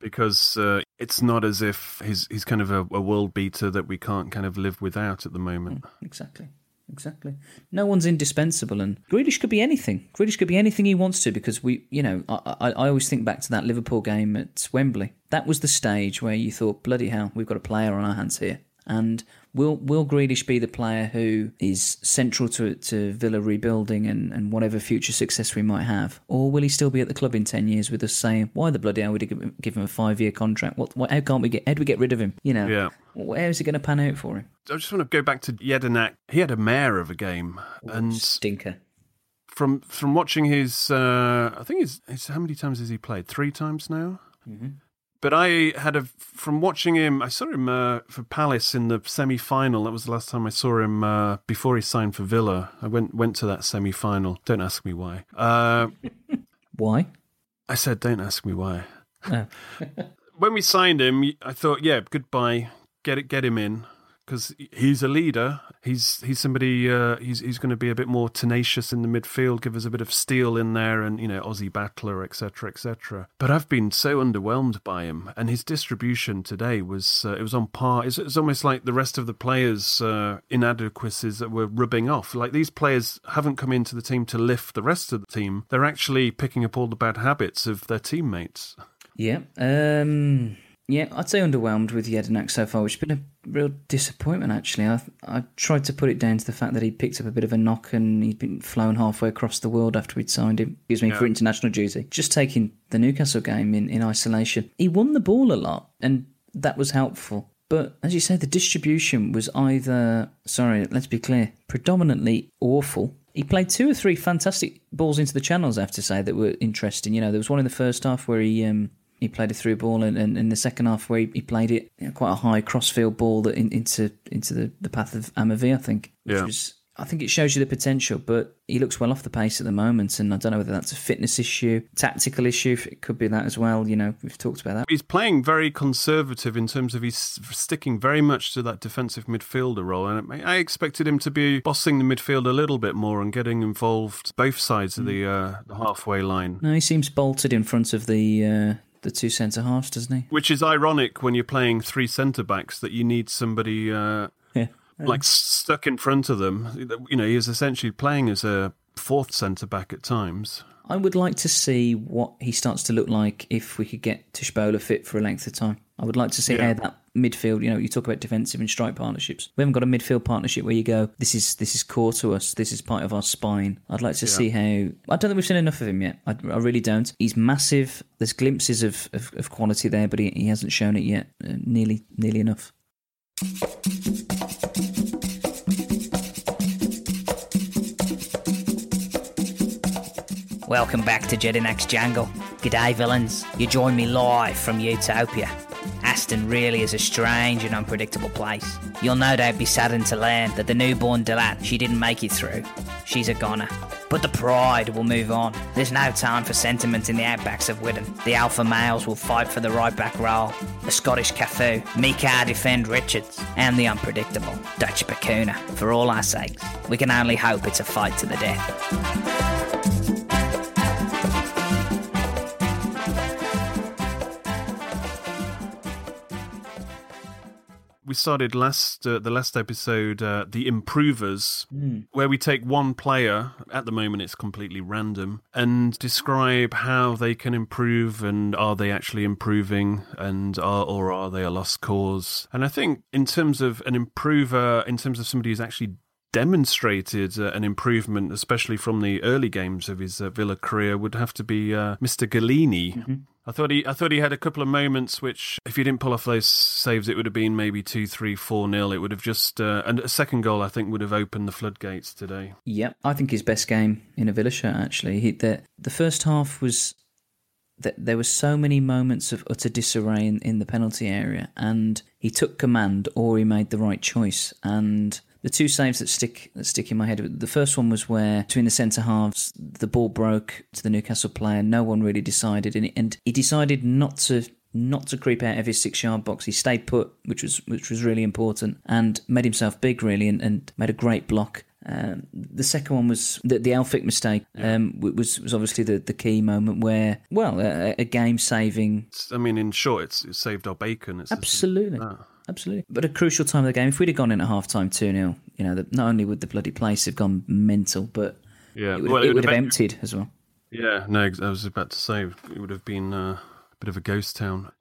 D: because uh, it's not as if he's he's kind of a, a world beater that we can't kind of live without at the moment.
E: Exactly. Exactly. No one's indispensable, and Grealish could be anything. Grealish could be anything he wants to because we, you know, I, I, I always think back to that Liverpool game at Wembley. That was the stage where you thought, bloody hell, we've got a player on our hands here. And will will Grealish be the player who is central to to Villa rebuilding and, and whatever future success we might have, or will he still be at the club in ten years with us saying, why the bloody hell would he give him, give him a five year contract? What, what how can't we get how do we get rid of him? You know,
D: Yeah.
E: where is it going to pan out for him?
D: I just want to go back to Jedinak. He had a mare of a game, and
E: stinker.
D: From from watching his, uh, I think his, his how many times has he played? Three times now.
E: Mm-hmm.
D: But I had a from watching him. I saw him uh, for Palace in the semi final. That was the last time I saw him uh, before he signed for Villa. I went went to that semi final. Don't ask me why. Uh,
E: Why?
D: I said, don't ask me why.
E: Oh.
D: when we signed him, I thought, yeah, goodbye. Get it, get him in because he's a leader. He's he's somebody. Uh, he's he's going to be a bit more tenacious in the midfield, give us a bit of steel in there, and you know, Aussie battler, etc., etc. But I've been so underwhelmed by him, and his distribution today was uh, it was on par. It's, it's almost like the rest of the players' uh, inadequacies that were rubbing off. Like these players haven't come into the team to lift the rest of the team. They're actually picking up all the bad habits of their teammates.
E: Yeah. Um, yeah, I'd say underwhelmed with Jedinak so far, which has been a real disappointment, actually. I, I tried to put it down to the fact that he picked up a bit of a knock and he'd been flown halfway across the world after we'd signed him, excuse me, for international duty. Just taking the Newcastle game in, in isolation. He won the ball a lot, and that was helpful. But as you say, the distribution was either, sorry, let's be clear, predominantly awful. He played two or three fantastic balls into the channels, I have to say, that were interesting. You know, there was one in the first half where he um, he played a through ball, and, and in the second half where he, he played it you know, quite a high crossfield ball that in, into into the, the path of Amavi, I think. Which
D: Yeah.
E: was, I think it shows you the potential, but he looks well off the pace at the moment, and I don't know whether that's a fitness issue, tactical issue. It could be that as well. You know, we've talked about that.
D: He's playing very conservative in terms of he's sticking very much to that defensive midfielder role, and I expected him to be bossing the midfield a little bit more and getting involved both sides of the uh, the halfway line.
E: No, he seems bolted in front of the uh, the two centre halves, doesn't he?
D: Which is ironic when you're playing three centre backs that you need somebody uh,
E: yeah.
D: like stuck in front of them. You know, he is essentially playing as a fourth centre back at times.
E: I would like to see what he starts to look like if we could get Tshibola fit for a length of time. I would like to see
D: Yeah.
E: how that midfield. You know, you talk about defensive and strike partnerships. We haven't got a midfield partnership where you go, this is this is core to us. This is part of our spine. I'd like to
D: Yeah.
E: see how. I don't think we've seen enough of him yet. I, I really don't. He's massive. There's glimpses of, of, of quality there, but he, he hasn't shown it yet. Uh, nearly nearly enough.
F: Welcome back to Jedinak's Jungle. G'day, villains. You join me live from Utopia. Aston really is a strange and unpredictable place. You'll no doubt be saddened to learn that the newborn De Laet, she didn't make it through. She's a goner. But the pride will move on. There's no time for sentiment in the outbacks of Witton. The alpha males will fight for the right back role. The Scottish Cafu, Micah defend Richards, and the unpredictable Dutch Bacuna. For all our sakes, we can only hope it's a fight to the death.
D: We started last uh, the last episode, uh, the improvers,
E: Mm.
D: where we take one player. At the moment, it's completely random, and describe how they can improve, and are they actually improving, and are or are they a lost cause? And I think in terms of an improver, in terms of somebody who's actually demonstrated uh, an improvement, especially from the early games of his uh, Villa career, would have to be uh, Mr. Gollini. I thought he, I thought he had a couple of moments which, if he didn't pull off those saves, it would have been maybe two, three, four nil. It would have just, uh, and a second goal, I think, would have opened the floodgates today.
E: Yep, I think his best game in a Villa shirt. Actually, he, the the first half was that there were so many moments of utter disarray in, in the penalty area, and he took command or he made the right choice. And the two saves that stick that stick in my head. The first one was where between the centre halves, the ball broke to the Newcastle player. No one really decided, and, and he decided not to not to creep out of his six yard box. He stayed put, which was which was really important, and made himself big really, and, and made a great block. Um, the second one was the, the mistake. Um, was was obviously the, the key moment where, well, a, a game saving.
D: I mean, in short, it's, it saved our bacon. It's
E: Absolutely. Absolutely. But a crucial time of the game. If we'd have gone in at half time 2 0, you know, the, not only would the bloody place have gone mental, but
D: Yeah,
E: it would,
D: well,
E: it
D: it
E: would have
D: have-
E: emptied as well.
D: Yeah, no, I was about to say it would have been uh, a bit of a ghost town.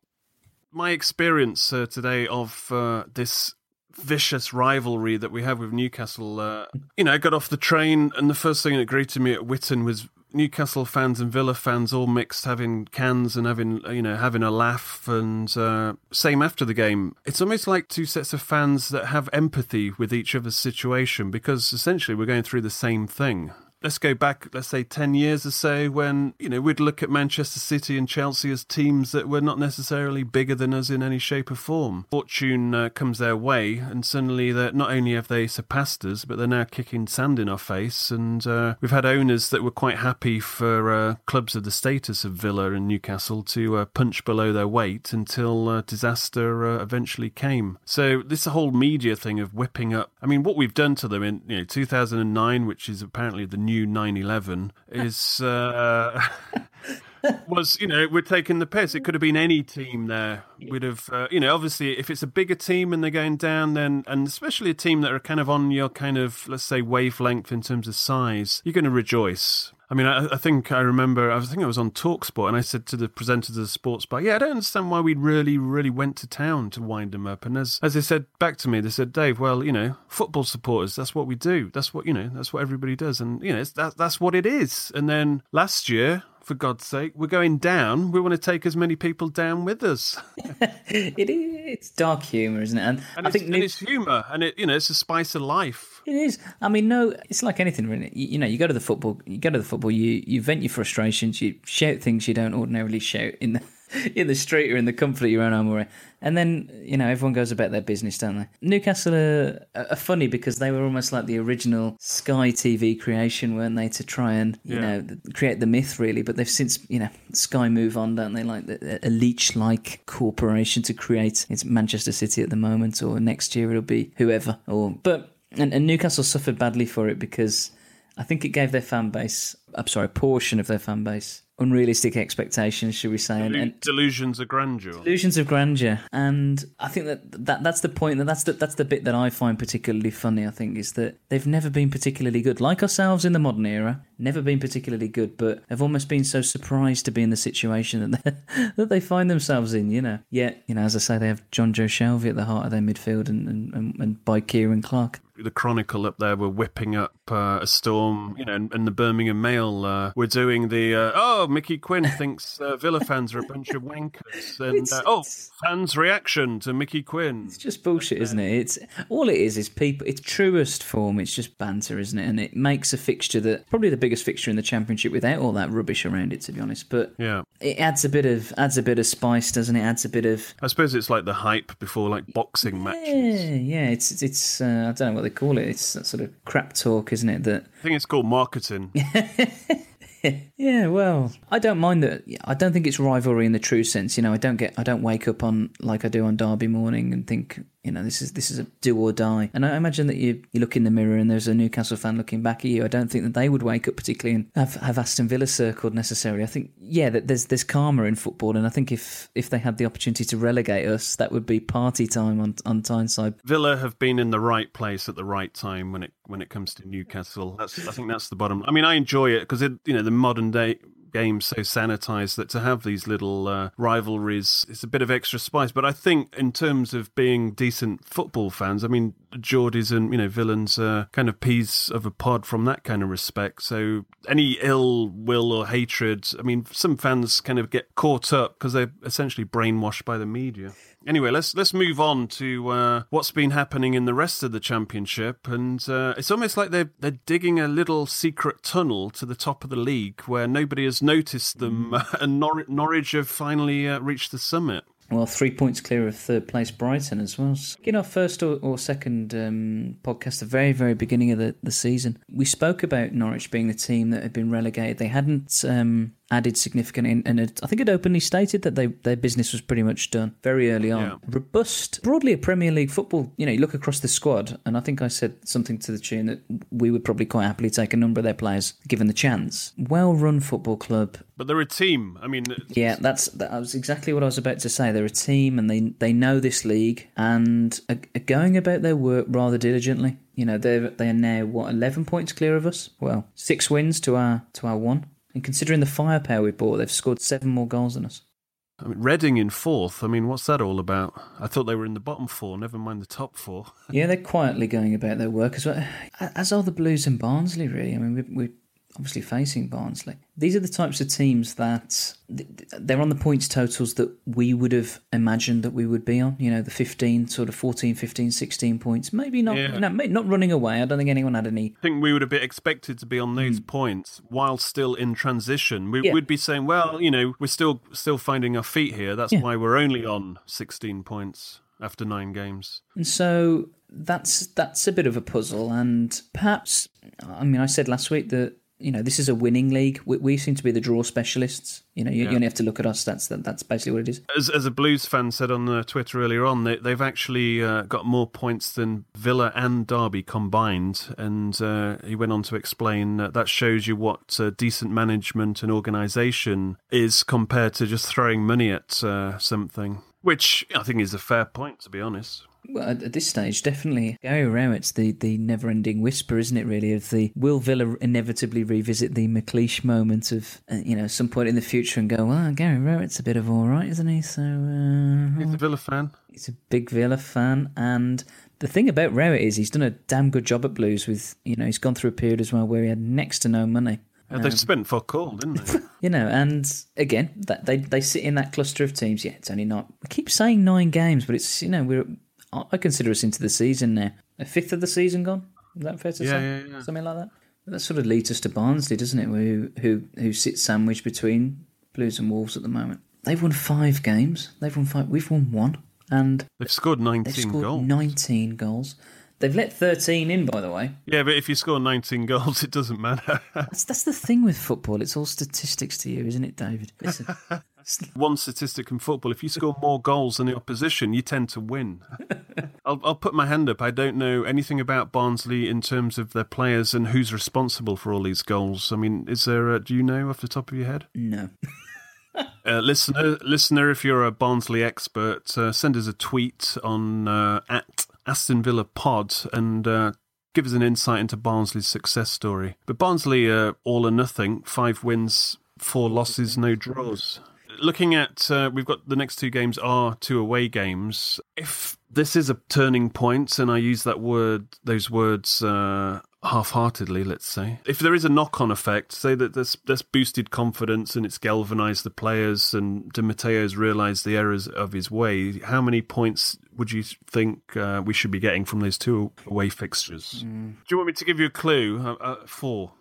D: My experience uh, today of uh, this vicious rivalry that we have with Newcastle, uh, you know, I got off the train and the first thing that greeted me at Witton was Newcastle fans and Villa fans all mixed, having cans and having you know having a laugh, and uh, same after the game. It's almost like two sets of fans that have empathy with each other's situation because essentially we're going through the same thing. Let's go back, let's say, 10 years or so, when, you know, we'd look at Manchester City and Chelsea as teams that were not necessarily bigger than us in any shape or form. Fortune uh, comes their way, and suddenly they're, not only have they surpassed us, but they're now kicking sand in our face. And uh, we've had owners that were quite happy for uh, clubs of the status of Villa and Newcastle to uh, punch below their weight until uh, disaster uh, eventually came. So this whole media thing of whipping up, I mean, what we've done to them in you know 2009, which is apparently the new 9/11, is. Uh, was you know we're taking the piss. It could have been any team there. We'd have uh, you know obviously if it's a bigger team and they're going down, then and especially a team that are kind of on your kind of let's say wavelength in terms of size, you're going to rejoice. I mean, I, I think I remember. I think I was on Talksport, and I said to the presenters of the sports bar, "Yeah, I don't understand why we really, really went to town to wind them up." And as as they said back to me, they said, "Dave, well, you know, football supporters, that's what we do. That's what you know. That's what everybody does, and you know, that's what it is." And then last year, for God's sake, we're going down. We want to take as many people down with us.
E: it is it's dark humour, isn't it? And,
D: And,
E: I
D: it's,
E: think
D: and it's humour, and it you know, it's a spice of life.
E: It is. I mean, no, it's like anything, really. You, you know, you go to the football, you go to the football, you you vent your frustrations, you shout things you don't ordinarily shout in the in the street or in the comfort of your own home, or and then you know everyone goes about their business, don't they? Newcastle are, are funny because they were almost like the original Sky TV creation, weren't they? To try and you
D: Yeah.
E: know create the myth, really. But they've since you know Sky move on, don't they? Like the, a leech-like corporation to create. It's Manchester City at the moment, or next year it'll be whoever. Or but and, and Newcastle suffered badly for it because I think it gave their fan base, I'm sorry, a portion of their fan base, unrealistic expectations, should we say, and, and
D: Delusions of grandeur.
E: Delusions of grandeur. And I think that, that that's the point. That that's the, that's the bit that I find particularly funny. I think is that they've never been particularly good, like ourselves in the modern era. Never been particularly good, but have almost been so surprised to be in the situation that they, that they find themselves in. You know, yet you know, as I say, they have Jonjo Shelvey at the heart of their midfield, and and, and, and by Ciaran Clark.
D: the Chronicle up there were whipping up uh, a storm, you know, and, and the Birmingham Mail uh, were doing the uh, oh Mickey Quinn thinks uh, Villa fans are a bunch of wankers, and uh, oh fans' reaction to Mickey Quinn.
E: It's just bullshit, isn't it? It's all it is is people. It's truest form. It's just banter, isn't it? And it makes a fixture that probably the biggest fixture in the championship without all that rubbish around it. To be honest, but
D: Yeah,
E: it adds a bit of adds a bit of spice, doesn't it? Adds a bit of
D: I suppose it's like the hype before like boxing matches.
E: yeah, yeah. It's it's, it's uh, I don't know what they call it. It's that sort of crap talk, isn't it? That
D: I think it's called marketing.
E: yeah, well, I don't mind that. I don't think it's rivalry in the true sense. You know, I don't get, I don't wake up on like I do on Derby morning and think, you know, this is this is a do or die. And I imagine that you you look in the mirror and there's a Newcastle fan looking back at you. I don't think that they would wake up particularly and have, have Aston Villa circled necessarily. I think, yeah, that there's there's karma in football, and I think if if they had the opportunity to relegate us, that would be party time on on Tyneside.
D: Villa have been in the right place at the right time when it when it comes to Newcastle. That's I think that's the bottom. I mean, I enjoy it because it you know the modern day game's so sanitized that to have these little uh, rivalries is a bit of extra spice. But I think in terms of being decent football fans, I mean, Geordies and you know villains are kind of peas of a pod from that kind of respect. So any ill will or hatred, I mean, some fans kind of get caught up because they're essentially brainwashed by the media. Anyway, let's let's move on to uh, what's been happening in the rest of the championship, and uh, it's almost like they're they're digging a little secret tunnel to the top of the league where nobody has noticed them, and Nor- Norwich have finally uh, reached the summit.
E: Well, three points clear of third place Brighton as well. In our first or, or second um, podcast, the very, very beginning of the, the season, we spoke about Norwich being the team that had been relegated. They hadn't um, added significant, in, and it, I think it openly stated that they, their business was pretty much done very early on.
D: Yeah.
E: Robust, broadly a Premier League football. You know, you look across the squad, and I think I said something to the tune that we would probably quite happily take a number of their players given the chance. Well run football club,
D: But they're a team. I mean,
E: yeah, that's that was exactly what I was about to say. They're a team, and they they know this league, and are, are going about their work rather diligently. You know, they they are now what eleven points clear of us. Well, six wins to our to our one, and considering the firepower we bought, they've scored seven more goals than us.
D: I mean, Reading in fourth. I mean, what's that all about? I thought they were in the bottom four. Never mind the top four.
E: yeah, they're quietly going about their work as well, as are the Blues and Barnsley. Really, I mean, we, we're obviously facing Barnsley. These are the types of teams that they're on the points totals that we would have imagined that we would be on. You know, the 15, sort of 14, 15, 16 points. Maybe not,
D: Yeah.
E: no, not running away. I don't think anyone had any.
D: I think we would have been expected to be on those hmm. points while still in transition. We.
E: Yeah.
D: We'd be saying, well, you know, we're still still finding our feet here. That's
E: Yeah.
D: why we're only on 16 points after nine games.
E: And so that's that's a bit of a puzzle. And perhaps, I mean, I said last week that you know this is a winning league. We, we seem to be the draw specialists. You know, you,
D: Yeah.
E: you only have to look at us. That's that, that's basically what it is.
D: As, as a Blues fan said on uh, Twitter earlier on, they, they've actually uh, got more points than Villa and Derby combined. And uh, he went on to explain that that shows you what uh, decent management and organisation is compared to just throwing money at uh, something, which I think is a fair point, to be honest.
E: Well, at at this stage, definitely Gary Rowett's the, the never ending whisper, isn't it? Really, of the will Villa inevitably revisit the McLeish moment of uh, you know some point in the future and go, well, Gary Rowett's a bit of all right, isn't he? So uh,
D: He's a Villa fan.
E: he's a big Villa fan, and the thing about Rowett is he's done a damn good job at Blues. With you know he's gone through a period as well where he had next to no money.
D: Uh, They've spent fuck all, didn't they?
E: You know, and again, that they they sit in that cluster of teams. Yeah, it's only not. I keep saying nine games, but it's you know we're. I consider us into the season now. A fifth of the season gone. Is that fair to
D: Yeah,
E: say?
D: yeah, yeah.
E: Something like that. That sort of leads us to Barnsley, doesn't it? Who who who sits sandwiched between Blues and Wolves at the moment. They've won five games. They've won five. We've won one, and
D: They've scored 19
E: they've scored
D: goals.
E: nineteen goals. They've let 13 in, by the way.
D: Yeah, but if you score 19 goals, it doesn't matter.
E: That's, that's the thing with football. It's all statistics to you, isn't it, David? Listen,
D: One statistic in football: if you score more goals than the opposition, you tend to win. I'll, I'll put my hand up. I don't know anything about Barnsley in terms of their players and who's responsible for all these goals. I mean, is there? A, do you know off the top of your head?
E: no.
D: Uh, listener, listener, if you're a Barnsley expert, uh, send us a tweet on uh, at Aston Villa Pod and uh, give us an insight into Barnsley's success story. But Barnsley, uh, all or nothing, five wins, four losses, no draws. Looking at, uh, we've got the next two games are two away games. If this is a turning point, and I use that word, those words uh, half-heartedly, let's say. If there is a knock-on effect, say that there's, there's boosted confidence and it's galvanised the players, and Di Matteo's realised the errors of his way. How many points would you think uh, we should be getting from those two away fixtures? Do you want me to give you a clue? Uh, uh, four.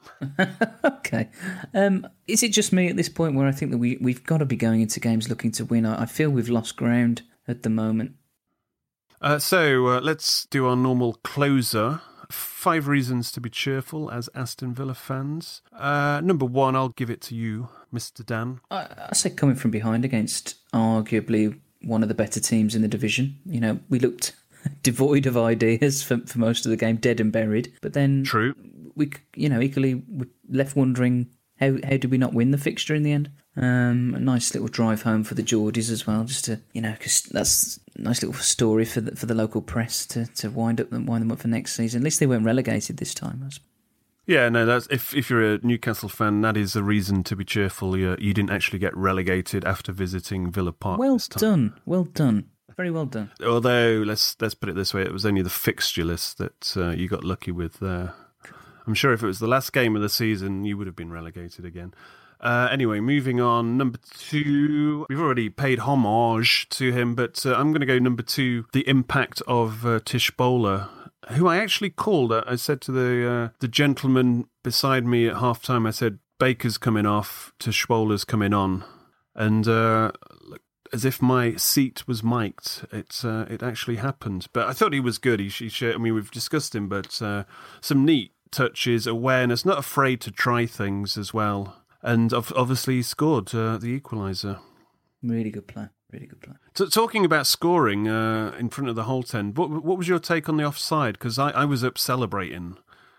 E: okay. Um, is it just me at this point where I think that we, we've got to be going into games looking to win? I, I feel we've lost ground at the moment.
D: Uh, so uh, let's do our normal closer. Five reasons to be cheerful as Aston Villa fans. Uh, number one, I'll give it to you, Mr. Dan.
E: I, I say coming from behind against arguably one of the better teams in the division. You know, we looked devoid of ideas for, for most of the game, dead and buried. But then,
D: true,
E: we you know equally were left wondering how how did we not win the fixture in the end? Um, a nice little drive home for the Geordies as well, just to you know, because that's a nice little story for the, for the local press to, to wind up them wind them up for next season. At least they weren't relegated this time.
D: Yeah, no, that's if if you're a Newcastle fan, that is a reason to be cheerful. You, you didn't actually get relegated after visiting Villa Park.
E: Well done, well done, very well done.
D: Although let's let's put it this way, it was only the fixture list that uh, you got lucky with there. I'm sure if it was the last game of the season, you would have been relegated again. Uh, anyway, moving on. Number two, we've already paid homage to him, but uh, I'm going to go number two. The impact of uh, Tshibola, who I actually called. I said to the uh, the gentleman beside me at half time, I said Baker's coming off, Tshibola's coming on, and uh, as if my seat was mic'd, it uh, it actually happened. But I thought he was good. He, he I mean, we've discussed him, but uh, some neat touches, awareness, not afraid to try things as well. And obviously, scored uh, the equaliser.
E: Really good play. Really good play.
D: So, talking about scoring uh, in front of the Holte End, what, what was your take on the offside? Because I, I was up celebrating,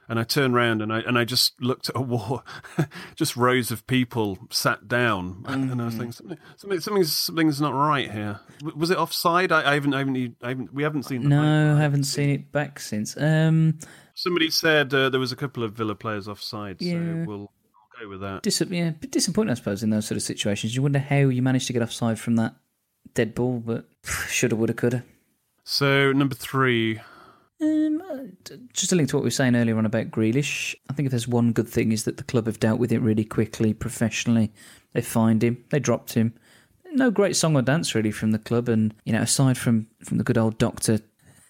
D: and I turned around and I and I just looked at a wall, just rows of people sat down, and I
E: Mm-hmm.
D: was thinking something, something something's something's not right here. Was it offside? I, I haven't, I haven't, I haven't, we haven't seen.
E: No, I haven't seen it back since. Um,
D: Somebody said uh, there was a couple of Villa players offside,
E: Yeah.
D: so we'll go with that.
E: dis- yeah, a bit disappointing, I suppose, in those sort of situations. You wonder how you managed to get offside from that dead ball, but shoulda, woulda, coulda.
D: So number three,
E: Um, uh, just to link to what we were saying earlier on about Grealish, I think if there's one good thing is that the club have dealt with it really quickly, professionally. They find him, they dropped him. No great song or dance really from the club, and you know, aside from from the good old doctor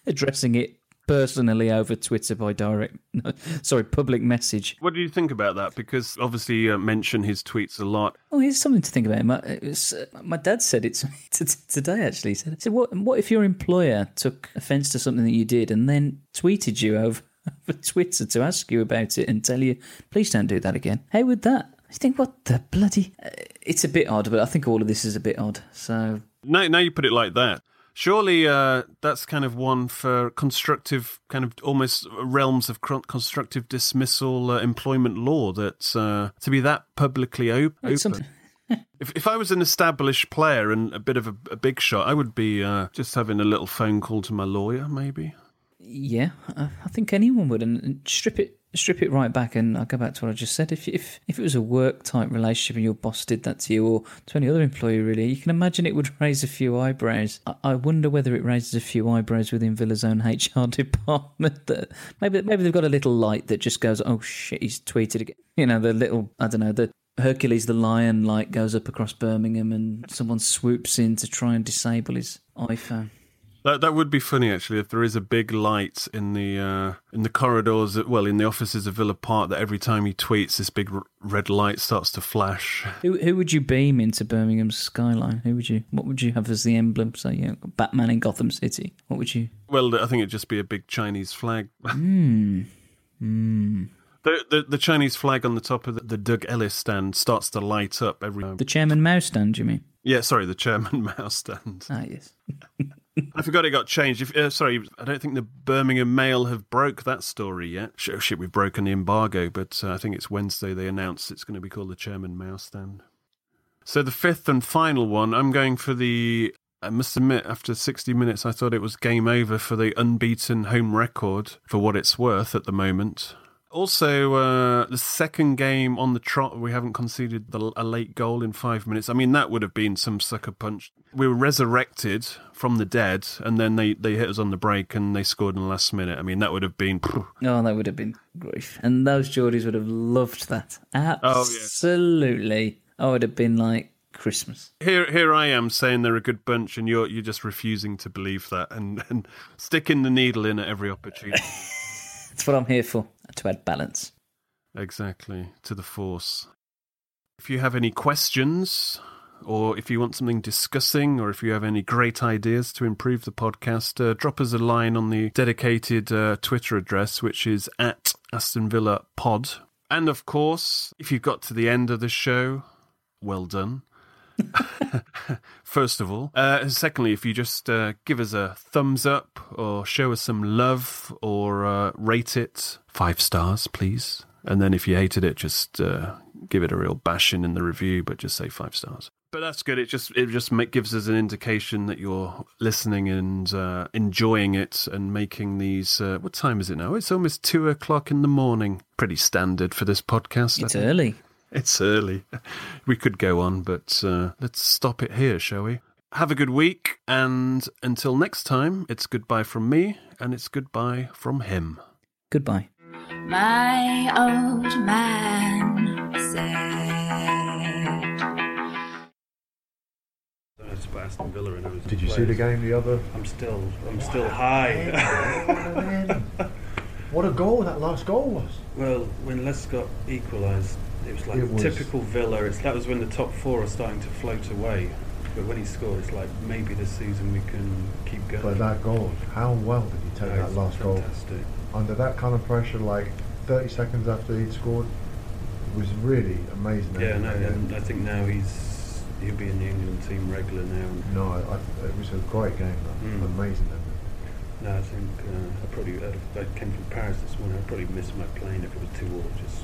E: addressing it personally over Twitter by direct, no, sorry, public message.
D: what do you think about that? Because obviously you uh, mention his tweets a lot.
E: Oh, here's something to think about. My, was, uh, my dad said it to me today, actually. He said, what, what if your employer took offence to something that you did and then tweeted you over, over Twitter to ask you about it and tell you, please don't do that again? How would that? I think, what the bloody. Uh, it's a bit odd, but I think all of this is a bit odd. So,
D: Now, now you put it like that. Surely uh, that's kind of one for constructive, kind of almost realms of cr- constructive dismissal uh, employment law. That uh, to be that publicly op- open. if if I was an established player and a bit of a, a big shot, I would be uh, just having a little phone call to my lawyer, maybe.
E: yeah, I, I think anyone would. And strip it. Strip it right back, and I'll go back to what I just said. If if if it was a work type relationship and your boss did that to you or to any other employee, really, you can imagine it would raise a few eyebrows. I, I wonder whether it raises a few eyebrows within Villa's own HR department. That maybe maybe they've got a little light that just goes, "Oh shit, he's tweeted again." You know, the little I don't know the Hercules the lion light goes up across Birmingham, and someone swoops in to try and disable his iPhone.
D: That that would be funny actually if there is a big light in the uh, in the corridors, well, in the offices of Villa Park. That every time he tweets, this big r- red light starts to flash.
E: Who who would you beam into Birmingham's skyline? Who would you? What would you have as the emblem? Say, you know, Batman in Gotham City. What would you?
D: Well, I think it'd just be a big Chinese flag.
E: Hmm. Hmm.
D: The, the the Chinese flag on the top of the, the Doug Ellis stand starts to light up every time.
E: The chairman mouse stand. You mean?
D: Yeah, sorry, the chairman mouse stand.
E: Ah, yes.
D: I forgot it got changed. If, uh, sorry, I don't think the Birmingham Mail have broke that story yet. Oh, shit, we've broken the embargo, but uh, I think it's Wednesday they announced it's going to be called the Chairman Mouse Stand. So the fifth and final one, I'm going for the. I must admit, after 60 minutes, I thought it was game over for the unbeaten home record for what it's worth at the moment. Also, uh, the second game on the trot, we haven't conceded the, a late goal in five minutes. I mean, that would have been some sucker punch. We were resurrected from the dead, and then they, they hit us on the break and they scored in the last minute. I mean, that would have been.
E: Oh, that would have been grief. And those Geordies would have loved that. Absolutely. Oh, it would have been like Christmas.
D: Here, here I am saying they're a good bunch, and you're you're just refusing to believe that, and, and sticking the needle in at every opportunity.
E: That's what I'm here for, to add balance.
D: Exactly, to the force. If you have any questions, or if you want something discussing, or if you have any great ideas to improve the podcast, uh, drop us a line on the dedicated uh, Twitter address, which is at Aston Villa Pod. And of course, if you've got to the end of the show, well done. First of all. Uh, secondly, if you just uh, give us a thumbs up or show us some love or uh, rate it five stars, please. And then if you hated it, just uh, give it a real bashing in the review, but just say five stars. But that's good. It just it just gives us an indication that you're listening and uh, enjoying it and making these. Uh, what time is it now? It's almost two o'clock in the morning. Pretty standard for this podcast.
E: It's early.
D: It's early. We could go on, but uh, let's stop it here, shall we? Have a good week, and until next time, it's goodbye from me, and it's goodbye from him.
E: Goodbye.
I: My old man said.
D: It's Aston Villa, and I was
J: Did you see the game the other?
D: I'm still, I'm still high.
J: What a goal that last goal was.
D: well, when Les got equalised, it was like
J: It was-
D: typical Villa. It's, that was when the top four are starting to float away. But when he scored, it's like maybe this season we can keep going.
J: But that goal, how well did he take that
D: it's
J: last goal? Under that kind of pressure, like 30 seconds after he'd scored, it was really amazing.
D: Yeah, no,
J: And-
D: I think now he's he'll be in the England team regular now.
J: No, I, I, it was a great game. That.
D: Mm.
J: Amazing.
D: No, I think uh, I probably I'd I came from Paris this morning. I'd probably miss my plane if it was two all just